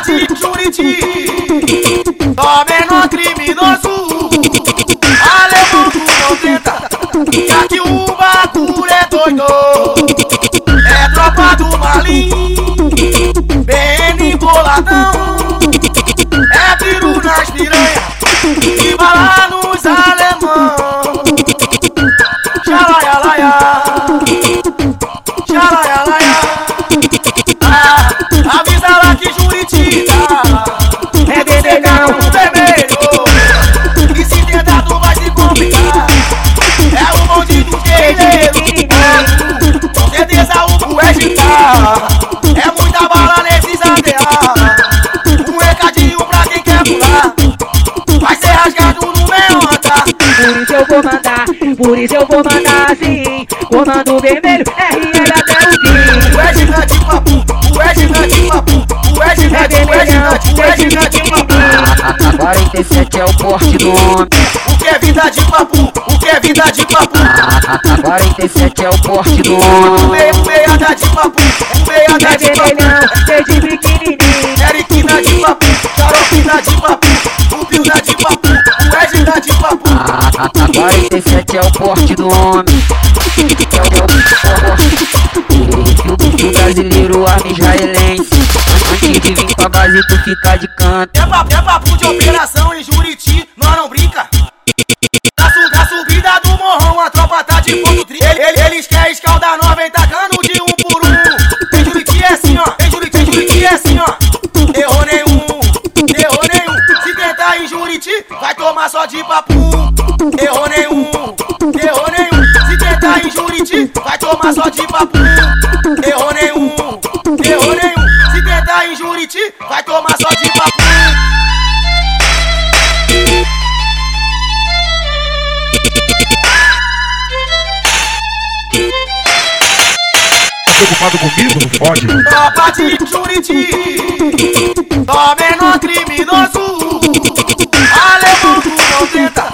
Tropa de Juriti, só menor criminoso. Por isso eu vou mandar sim. Comando vermelho, RL até o fim. O é gigante papu, o é gigante papu O é gigante, o é gigante, o é gigante papu A 47 é o porte do homem. O que é vida de papu, o que é vida de papu A 47 é o porte do homem. meia, o meia da de papu, o meia da de papu desde pequenininho. Eriquina de papu, xaropina de papu 47 é o porte do homem. É o o porte. O brasileiro, arma israelense. Antes de vir pra base, tu fica de canto. É papu, é papu de operação em Juriti, vai tomar só de papu Errou nenhum, errou nenhum. Se tentar em Juriti, vai tomar só de papu Preocupado comigo, não pode. Tropa de Juriti, só menor criminoso. Alemão tu não tenta,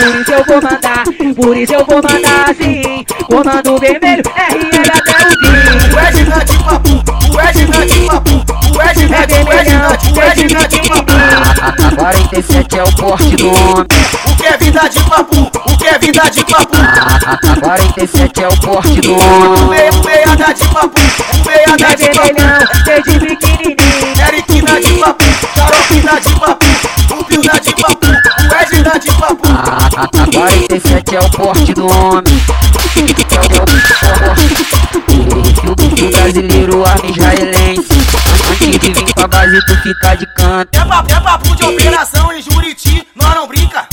Por isso eu vou mandar, por isso eu vou mandar sim. Comando vermelho, RL até o fim. O é gigante papu, o é gigante papu O é gigante, o é gigante, o é gigante papu A 47 é o porte do homem. O que é vida de papu? O que é vida de papu? A 47 é o porte do O homem. meia, o meia da de papu, o meia da É de papu desde pequenininho. Eriquina de papu, xaropina de 47 é o porte do homem. É o porte. O brasileiro, arma israelense. Antes de vir pra base, tu fica de canto. É papu, é papu de operação em Juriti, nós não brinca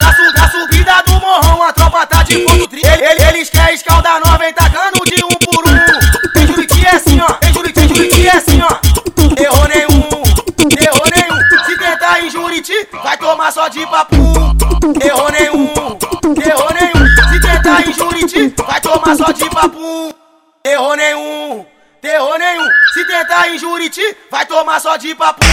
na, su, na subida do morrão, a tropa tá de ponto tri Ele- ele- Eles querem escaldar nós, vem tacando de um por um Em Juriti é assim, ó, em Juriti, em Juriti é assim, ó Errou nenhum, errou nenhum Se tentar em Juriti, vai tomar só de papu Tomar só de papu Errou nenhum, errou nenhum. Se tentar em Juriti, vai tomar só de papu